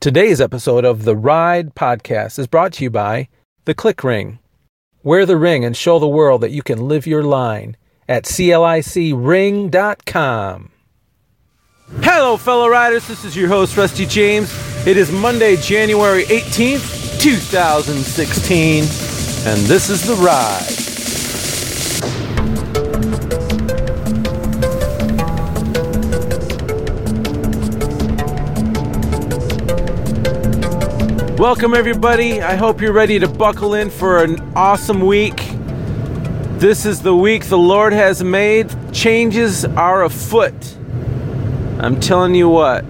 Today's episode of the Ride podcast is brought to you by The Click Ring. Wear the ring and show the world that you can live your line at CLICring.com. Hello, fellow riders. This is your host, Rusty James. It is Monday, January 18th, 2016, and this is The Ride. Welcome, everybody. I hope you're ready to buckle in for an awesome week. This is the week the Lord has made. Changes are afoot. I'm telling you what.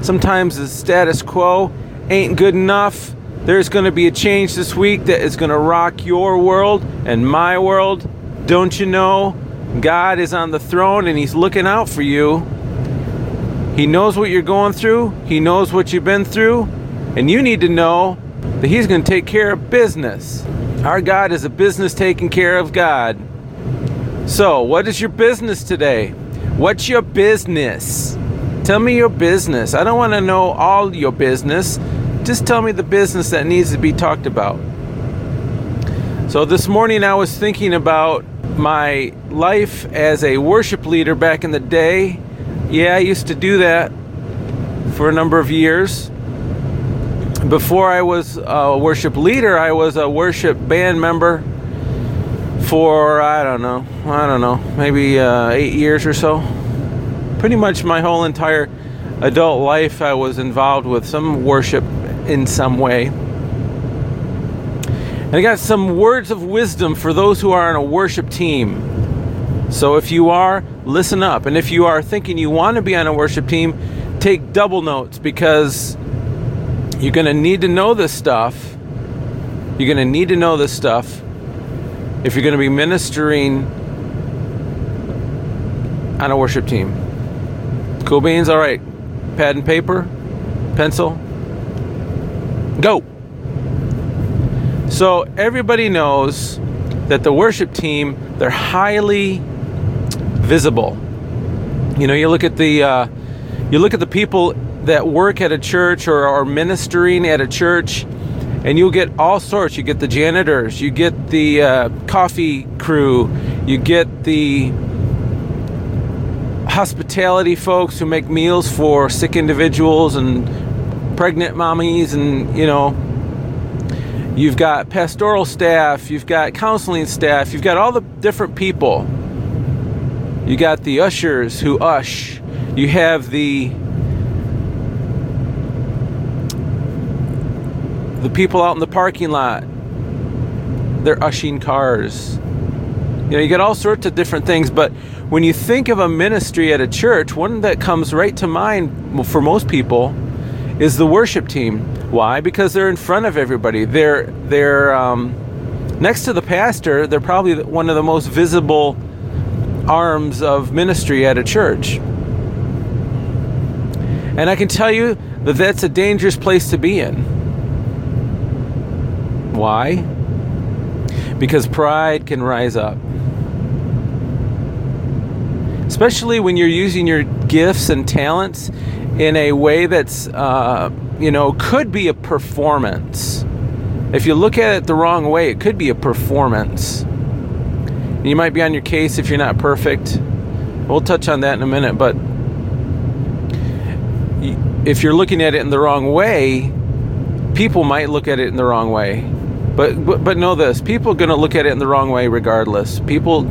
Sometimes the status quo ain't good enough. There's going to be a change this week that is going to rock your world and my world. Don't you know? God is on the throne and He's looking out for you. He knows what you're going through, He knows what you've been through, and you need to know that He's going to take care of business. Our God is a business taking care of God. So, what is your business today? What's your business? Tell me your business. I don't want to know all your business. Just tell me the business that needs to be talked about. So, this morning I was thinking about my life as a worship leader back in the day. Yeah, I used to do that for a number of years before I was a worship leader, I was a worship band member for I don't know, I don't know, maybe uh, eight years or so. Pretty much my whole entire adult life, I was involved with some worship in some way. And I got some words of wisdom for those who are on a worship team. So if you are, listen up. And if you are thinking you want to be on a worship team, take double notes because you're going to need to know this stuff. You're going to need to know this stuff if you're going to be ministering on a worship team. Cool beans? All right. Pad and paper, pencil. Go. So everybody knows that the worship team, they're highly visible. You know, you look at the uh, you look at the people that work at a church or are ministering at a church, and you'll get all sorts. You get the janitors, you get the uh, coffee crew, you get the hospitality folks who make meals for sick individuals and pregnant mommies, and you know, you've got pastoral staff, you've got counseling staff, you've got all the different people. You got the ushers who ush. You have the the people out in the parking lot, they're ushing cars. You know, you get all sorts of different things, but when you think of a ministry at a church, one that comes right to mind for most people is the worship team. Why? Because they're in front of everybody. They're they're um, next to the pastor. They're probably one of the most visible arms of ministry at a church. And I can tell you that that's a dangerous place to be in. Why? Because pride can rise up. Especially when you're using your gifts and talents in a way that's, uh, you know, could be a performance. If you look at it the wrong way, it could be a performance. You might be on your case if you're not perfect. We'll touch on that in a minute, but if you're looking at it in the wrong way, people might look at it in the wrong way. But, but, but know this people are going to look at it in the wrong way regardless. People,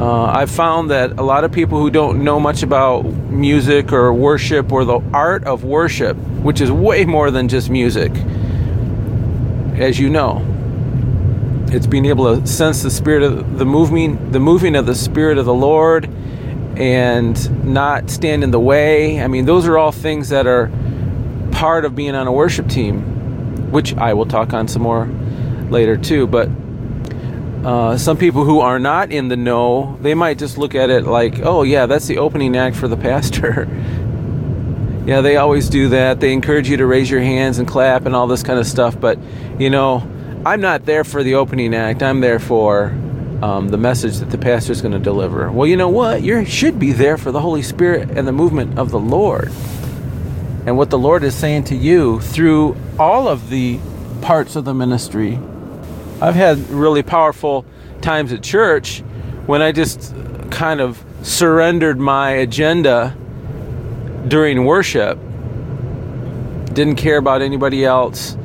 uh, I've found that a lot of people who don't know much about music or worship or the art of worship, which is way more than just music, as you know, it's being able to sense the spirit of the moving, the moving of the spirit of the Lord, and not stand in the way. I mean, those are all things that are part of being on a worship team which I will talk on some more later too. But uh, some people who are not in the know, they might just look at it like, oh, yeah, that's the opening act for the pastor. yeah, they always do that. They encourage you to raise your hands and clap and all this kind of stuff. But, you know, I'm not there for the opening act. I'm there for um, the message that the pastor is going to deliver. Well, you know what? You should be there for the Holy Spirit and the movement of the Lord. And what the Lord is saying to you through all of the parts of the ministry. I've had really powerful times at church when I just kind of surrendered my agenda during worship. Didn't care about anybody else,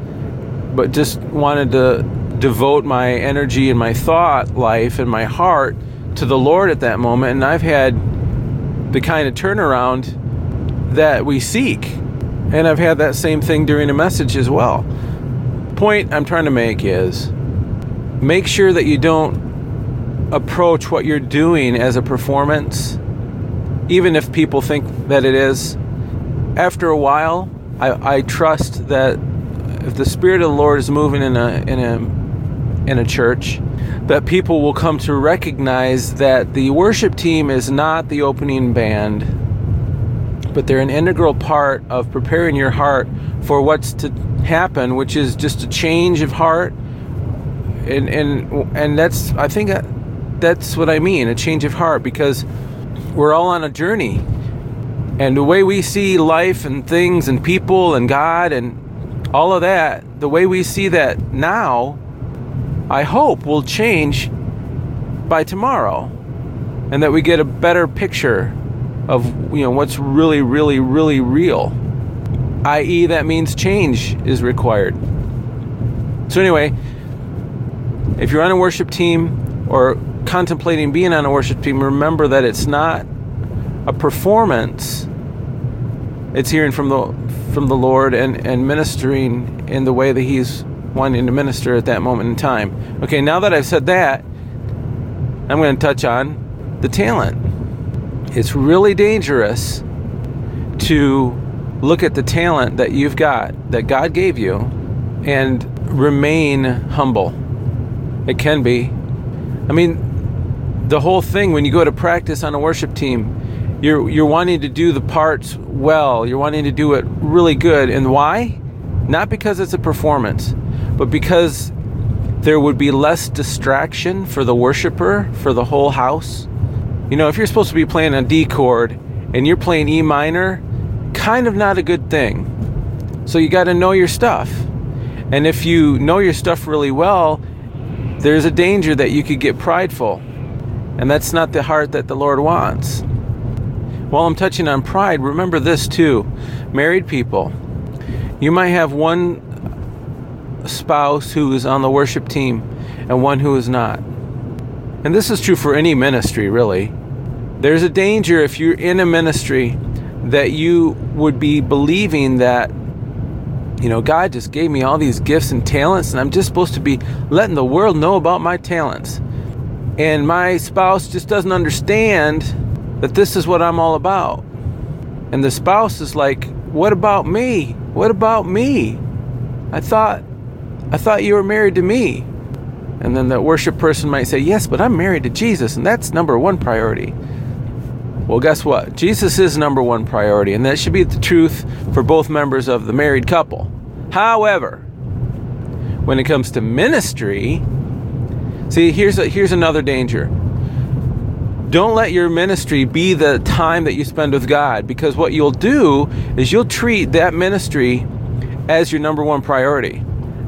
but just wanted to devote my energy and my thought life and my heart to the Lord at that moment. And I've had the kind of turnaround that we seek. And I've had that same thing during a message as well. Point I'm trying to make is make sure that you don't approach what you're doing as a performance, even if people think that it is. After a while, I, I trust that if the Spirit of the Lord is moving in a in a in a church, that people will come to recognize that the worship team is not the opening band, but they're an integral part of preparing your heart for what's to happen, which is just a change of heart. And and and that's I think that's what I mean, a change of heart because we're all on a journey. And the way we see life and things and people and God and all of that, the way we see that now, I hope will change by tomorrow. And that we get a better picture of you know what's really really really real i.e., that means change is required. So, anyway, if you're on a worship team or contemplating being on a worship team, remember that it's not a performance. It's hearing from the from the Lord and, and ministering in the way that He's wanting to minister at that moment in time. Okay, now that I've said that, I'm going to touch on the talent. It's really dangerous to look at the talent that you've got, that God gave you, and remain humble. It can be. I mean, the whole thing when you go to practice on a worship team, you're you're wanting to do the parts well. You're wanting to do it really good. And why? Not because it's a performance, but because there would be less distraction for the worshiper, for the whole house. You know, if you're supposed to be playing a D chord and you're playing E minor, kind of not a good thing. So you got to know your stuff. And if you know your stuff really well, there's a danger that you could get prideful. And that's not the heart that the Lord wants. While I'm touching on pride, remember this too. Married people, you might have one spouse who is on the worship team and one who is not. And this is true for any ministry, really. There's a danger if you're in a ministry that you would be believing that you know God just gave me all these gifts and talents and I'm just supposed to be letting the world know about my talents. And my spouse just doesn't understand that this is what I'm all about. And the spouse is like, "What about me? What about me? I thought I thought you were married to me." And then the worship person might say, "Yes, but I'm married to Jesus and that's number 1 priority." Well, guess what? Jesus is number one priority, and that should be the truth for both members of the married couple. However, when it comes to ministry, see, here's, a, here's another danger. Don't let your ministry be the time that you spend with God, because what you'll do is you'll treat that ministry as your number one priority.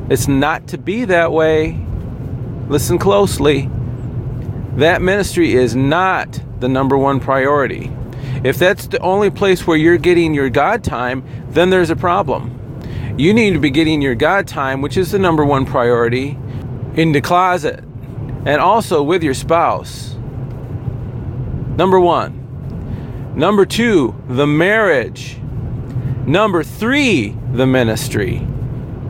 It's not to be that way. Listen closely. That ministry is not the number one priority. If that's the only place where you're getting your God time, then there's a problem. You need to be getting your God time, which is the number one priority, in the closet and also with your spouse. Number one. Number two, the marriage. Number three, the ministry.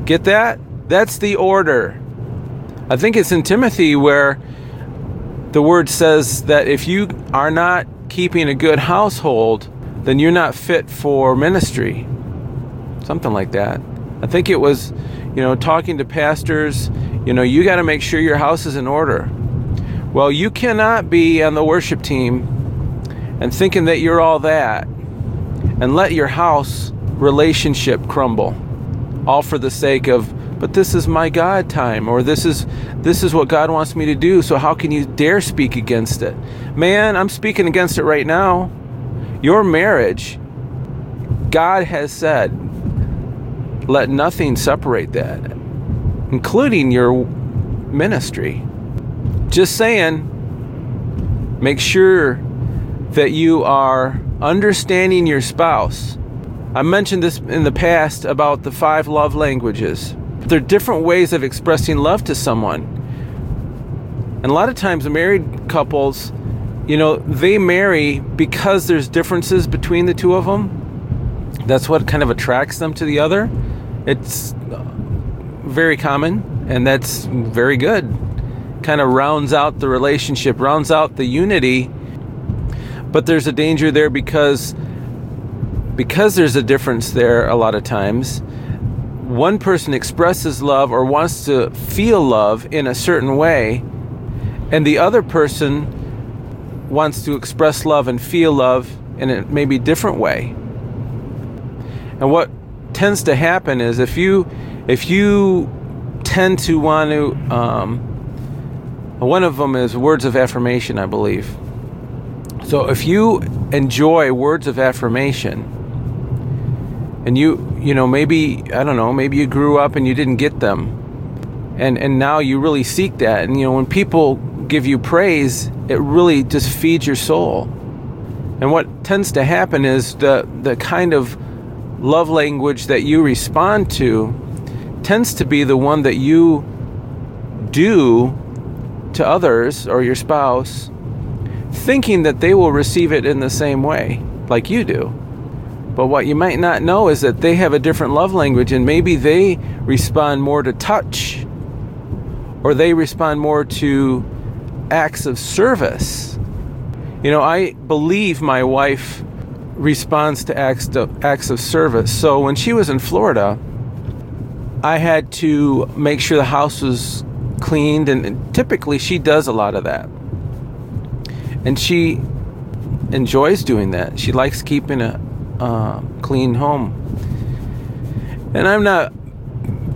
Get that? That's the order. I think it's in Timothy where the word says that if you are not keeping a good household, then you're not fit for ministry. Something like that. I think it was, you know, talking to pastors, you know, you got to make sure your house is in order. Well, you cannot be on the worship team and thinking that you're all that and let your house relationship crumble all for the sake of but this is my God time or this is this is what God wants me to do. So how can you dare speak against it? Man, I'm speaking against it right now. Your marriage God has said, let nothing separate that, including your ministry. Just saying, make sure that you are understanding your spouse. I mentioned this in the past about the five love languages. There are different ways of expressing love to someone. And a lot of times, married couples, you know, they marry because there's differences between the two of them. That's what kind of attracts them to the other. It's uh, very common, and that's very good. Kind of rounds out the relationship, rounds out the unity. But there's a danger there because because there's a difference there a lot of times. One person expresses love or wants to feel love in a certain way, and the other person wants to express love and feel love in a maybe different way. And what tends to happen is if you if you tend to want to um, one of them is words of affirmation i believe so if you enjoy words of affirmation and you you know maybe i don't know maybe you grew up and you didn't get them. And and now you really seek that. And you know when people give you praise it really just feeds your soul. And what tends to happen is the the kind of love language that you respond to tends to be the one that you do to others or your spouse, thinking that they will receive it in the same way, like you do. But what you might not know is that they have a different love language, and maybe they respond more to touch, or they respond more to acts of service. You know, I believe my wife responds to acts of, acts of service. So when she was in Florida, I had to make sure the house was cleaned, and typically she does a lot of that. And she enjoys doing that. She likes keeping a uh, clean home. And I'm not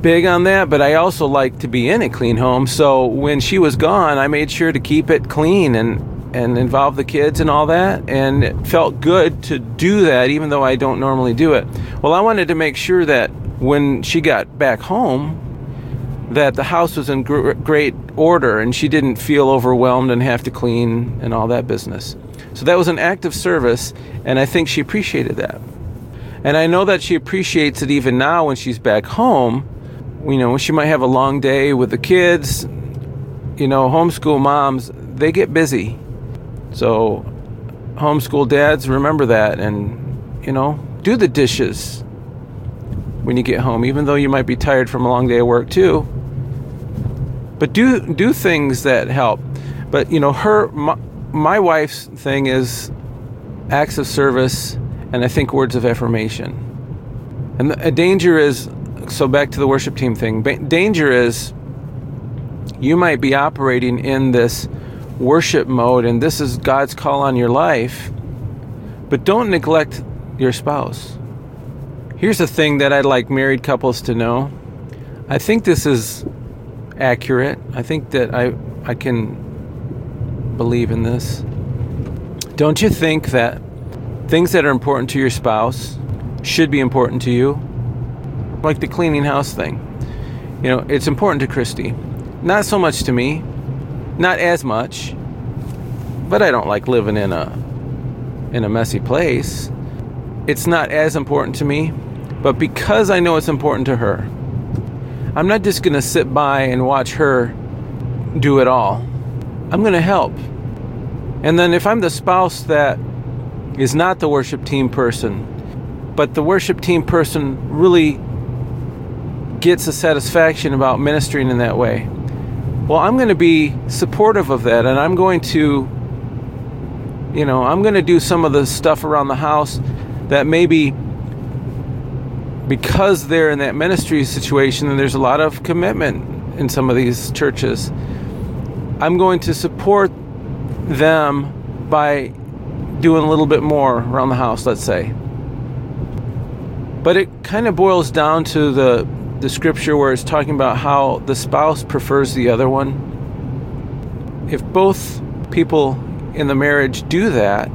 big on that, but I also like to be in a clean home. So when she was gone, I made sure to keep it clean and and involve the kids and all that. And it felt good to do that, even though I don't normally do it. Well, I wanted to make sure that when she got back home, that the house was in gr- great order and she didn't feel overwhelmed and have to clean and all that business. So that was an act of service, and I think she appreciated that. And I know that she appreciates it even now when she's back home. You know, she might have a long day with the kids. You know, homeschool moms, they get busy. So, homeschool dads, remember that and, you know, do the dishes when you get home, even though you might be tired from a long day of work too. But do do things that help. But you know, her my, wife's thing is acts of service, and I think words of affirmation. And a danger is so back to the worship team thing. Danger is you might be operating in this worship mode and this is God's call on your life, but don't neglect your spouse. Here's a thing that I'd like married couples to know. I think this is accurate. I think that I I can believe in this. Don't you think that things that are important to your spouse should be important to you? Like the cleaning house thing. You know, it's important to Christy. Not so much to me. Not as much. But I don't like living in a in a messy place. It's not as important to me, but because I know it's important to her, I'm not just going to sit by and watch her do it all. I'm going to help. And then if I'm the spouse that is not the worship team person, but the worship team person really gets a satisfaction about ministering in that way, well, I'm going to be supportive of that and I'm going to, you know, I'm going to do some of the stuff around the house that maybe because they're in that ministry situation and there's a lot of commitment in some of these churches, I'm going to support them by doing a little bit more around the house, let's say. But it kind of boils down to the the scripture where it's talking about how the spouse prefers the other one. If both people in the marriage do that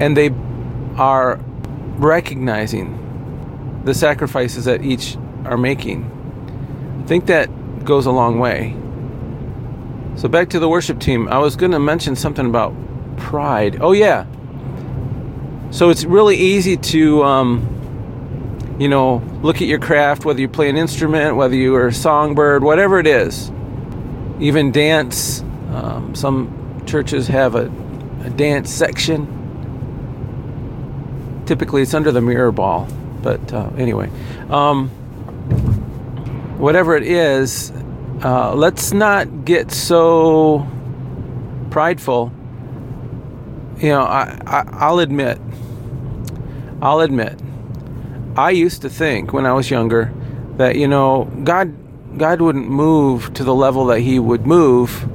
and they are recognizing the sacrifices that each are making. I think that goes a long way. So back to the worship team. I was going to mention something about pride. Oh yeah. So it's really easy to, um, you know, look at your craft, whether you play an instrument, whether you are a songbird, whatever it is. Even dance. Um, some churches have a, a dance section. Typically, it's under the mirror ball. But uh, anyway, um, whatever it is, uh, let's not get so prideful. You know, I, I, I'll admit, I'll admit, I used to think when I was younger that you know God God wouldn't move to the level that He would move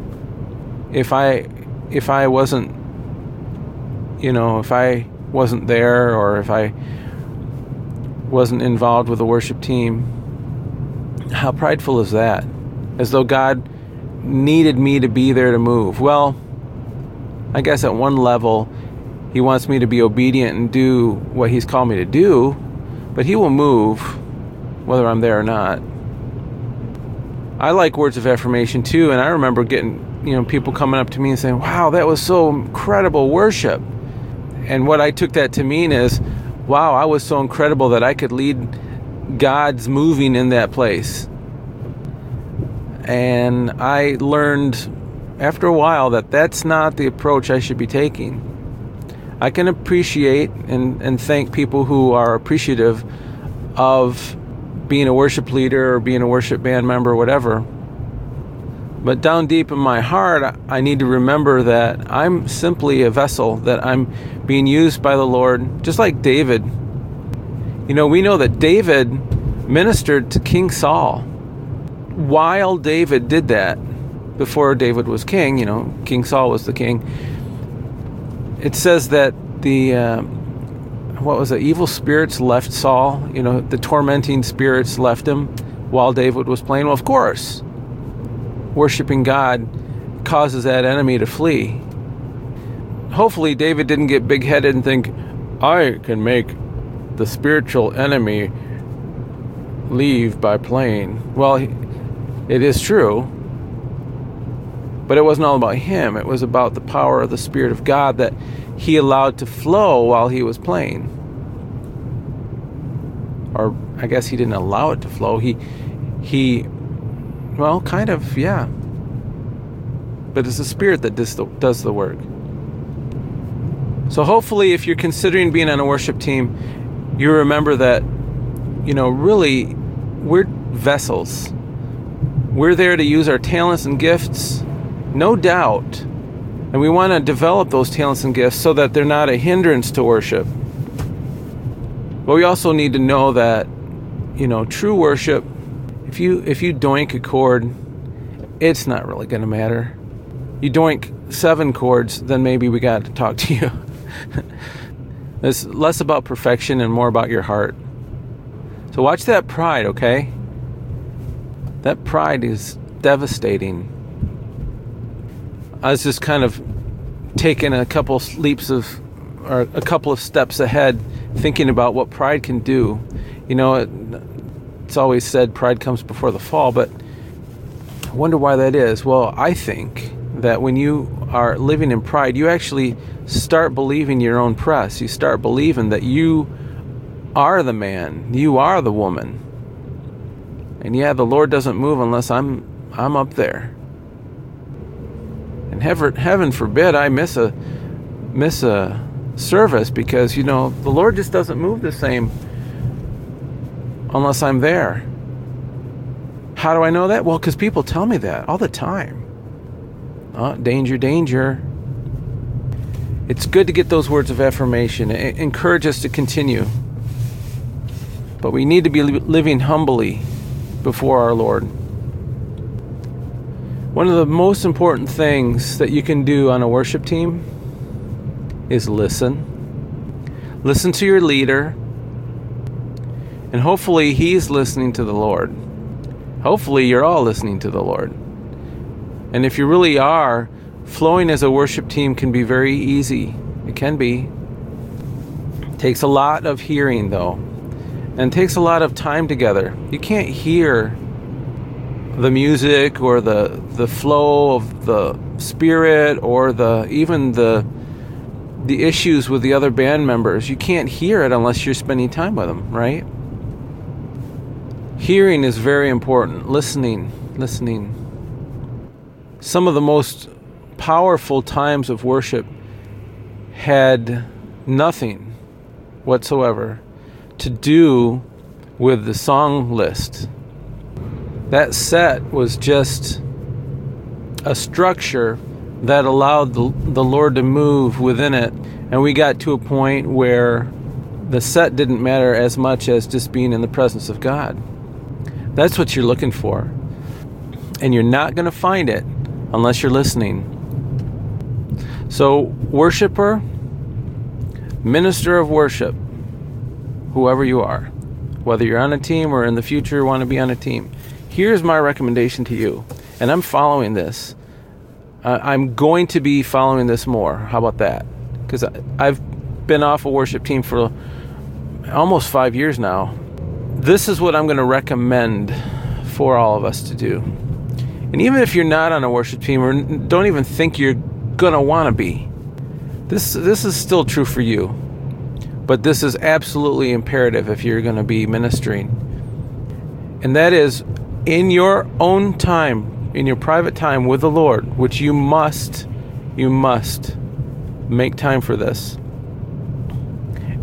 if I if I wasn't you know if I wasn't there or if I wasn't involved with the worship team. How prideful is that? As though God needed me to be there to move. Well, I guess at one level, He wants me to be obedient and do what He's called me to do, but He will move whether I'm there or not. I like words of affirmation too, and I remember getting, you know, people coming up to me and saying, Wow, that was so incredible worship. And what I took that to mean is, Wow, I was so incredible that I could lead God's moving in that place. And I learned after a while that that's not the approach I should be taking. I can appreciate and, and thank people who are appreciative of being a worship leader or being a worship band member or whatever. But down deep in my heart, I need to remember that I'm simply a vessel, that I'm being used by the Lord, just like David. You know, we know that David ministered to King Saul while David did that, before David was king, you know, King Saul was the king, it says that the, uh, what was it, evil spirits left Saul, you know, the tormenting spirits left him while David was playing. Well, of course, worshiping God causes that enemy to flee. Hopefully, David didn't get big headed and think, I can make the spiritual enemy leave by playing. Well, it is true. But it wasn't all about him. It was about the power of the Spirit of God that he allowed to flow while he was playing. Or I guess he didn't allow it to flow. He, he, well, kind of, yeah. But it's the Spirit that does the, does the work. So hopefully, if you're considering being on a worship team, you remember that, you know, really, we're vessels we're there to use our talents and gifts, no doubt. And we want to develop those talents and gifts so that they're not a hindrance to worship. But we also need to know that, you know, true worship, if you if you doink a chord, it's not really going to matter. You doink seven chords, then maybe we got to talk to you. it's less about perfection and more about your heart. So watch that pride, okay? That pride is devastating. I was just kind of taking a couple leaps of, or a couple of steps ahead, thinking about what pride can do. You know, it, it's always said pride comes before the fall, but I wonder why that is. Well, I think that when you are living in pride, you actually start believing your own press. You start believing that you are the man, you are the woman. And yeah, the Lord doesn't move unless I'm I'm up there. And heaven, forbid I miss a miss a service because you know the Lord just doesn't move the same unless I'm there. How do I know that? Well, because people tell me that all the time. Oh, danger, danger. It's good to get those words of affirmation. It encourage us to continue. But we need to be living humbly before our Lord. One of the most important things that you can do on a worship team is listen. Listen to your leader, and hopefully, he's listening to the Lord. Hopefully, you're all listening to the Lord. And if you really are, flowing as a worship team can be very easy. It can be. takes a lot of hearing though and takes a lot of time together. You can't hear the music or the the flow of the spirit or the even the the issues with the other band members. You can't hear it unless you're spending time with them right? Hearing is very important. Listening listening. Some of the most powerful times of worship had nothing whatsoever to do with the song list that set was just a structure that allowed the, the Lord to move within it. And we got to a point where the set didn't matter as much as just being in the presence of God. That's what you're looking for. And you're not going to find it unless you're listening. So, worshiper, minister of worship, whoever you are, whether you're on a team or in the future want to be on a team, here's my recommendation to you, and I'm following this. Uh, I'm going to be following this more. How about that? Because I've been off a worship team for almost five years now. This is what I'm going to recommend for all of us to do. And even if you're not on a worship team or don't even think you're going to want to be, this this is still true for you. But this is absolutely imperative if you're going to be ministering. And that is in your own time, in your private time with the Lord, which you must, you must make time for this.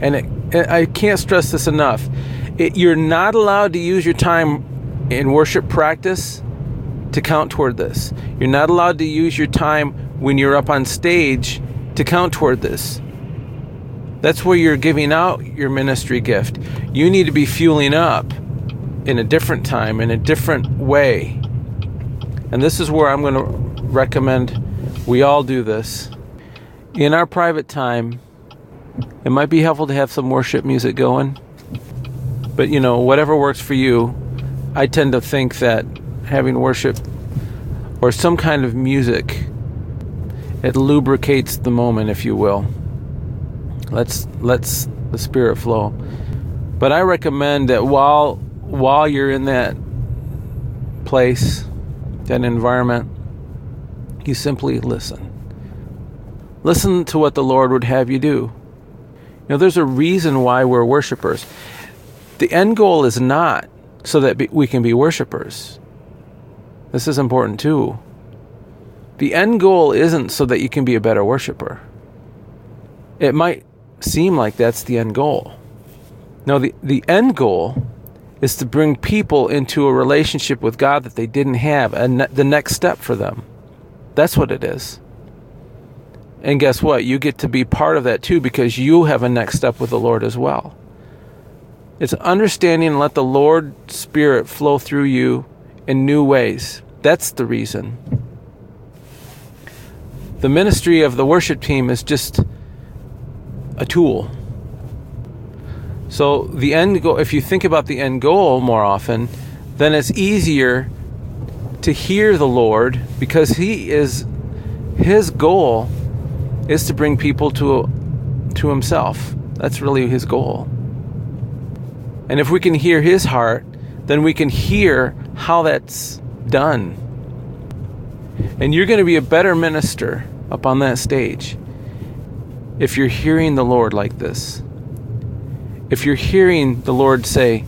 And it, I can't stress this enough. It, you're not allowed to use your time in worship practice to count toward this. You're not allowed to use your time when you're up on stage to count toward this. That's where you're giving out your ministry gift. You need to be fueling up in a different time, in a different way. And this is where I'm going to recommend we all do this. In our private time, it might be helpful to have some worship music going. But, you know, whatever works for you, I tend to think that having worship or some kind of music, it lubricates the moment, if you will. Let's let's the spirit flow. But I recommend that while while you're in that place, that environment, you simply listen. Listen to what the Lord would have you do. You know, there's a reason why we're worshipers. The end goal is not so that we can be worshipers. This is important too. The end goal isn't so that you can be a better worshiper. It might seem like that's the end goal. No, the, the end goal is to bring people into a relationship with God that they didn't have, and the next step for them. That's what it is. And guess what? You get to be part of that too because you have a next step with the Lord as well. It's understanding and let the Lord Spirit flow through you in new ways. That's the reason. The ministry of the worship team is just a tool. So the end goal, if you think about the end goal more often, then it's easier to hear the Lord because He is His goal is to bring people to to Himself. That's really His goal. And if we can hear His heart, then we can hear how that's done. And you're going to be a better minister up on that stage if you're hearing the Lord like this if you're hearing the Lord say,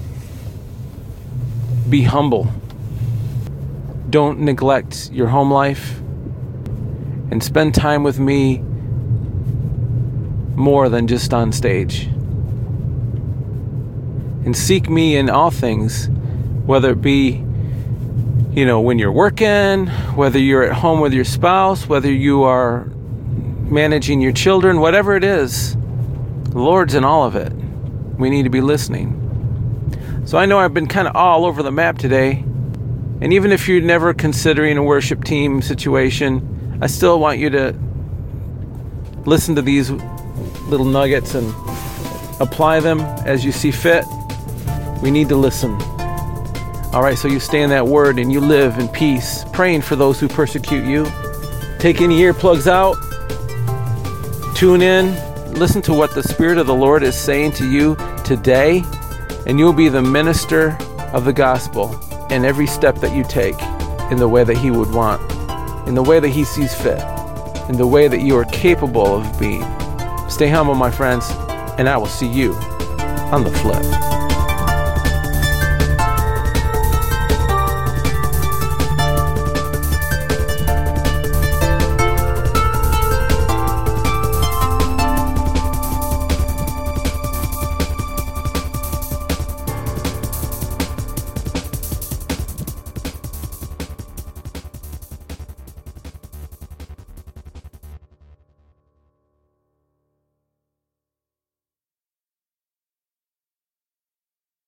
be humble, don't neglect your home life, and spend time with me more than just on stage. And seek me in all things, whether it be, you know, when you're working, whether you're at home with your spouse, whether you are managing your children, whatever it is, the Lord's in all of it. We need to be listening. So I know I've been kind of all over the map today. And even if you're never considering a worship team situation, I still want you to listen to these little nuggets and apply them as you see fit. We need to listen. All right, so you stay in that word and you live in peace, praying for those who persecute you. Take any earplugs out, tune in, listen to what the Spirit of the Lord is saying to you today, and you'll be the minister of the gospel in every step that you take in the way that He would want, in the way that He sees fit, in the way that you are capable of being. Stay humble, my friends, and I will see you on the flip.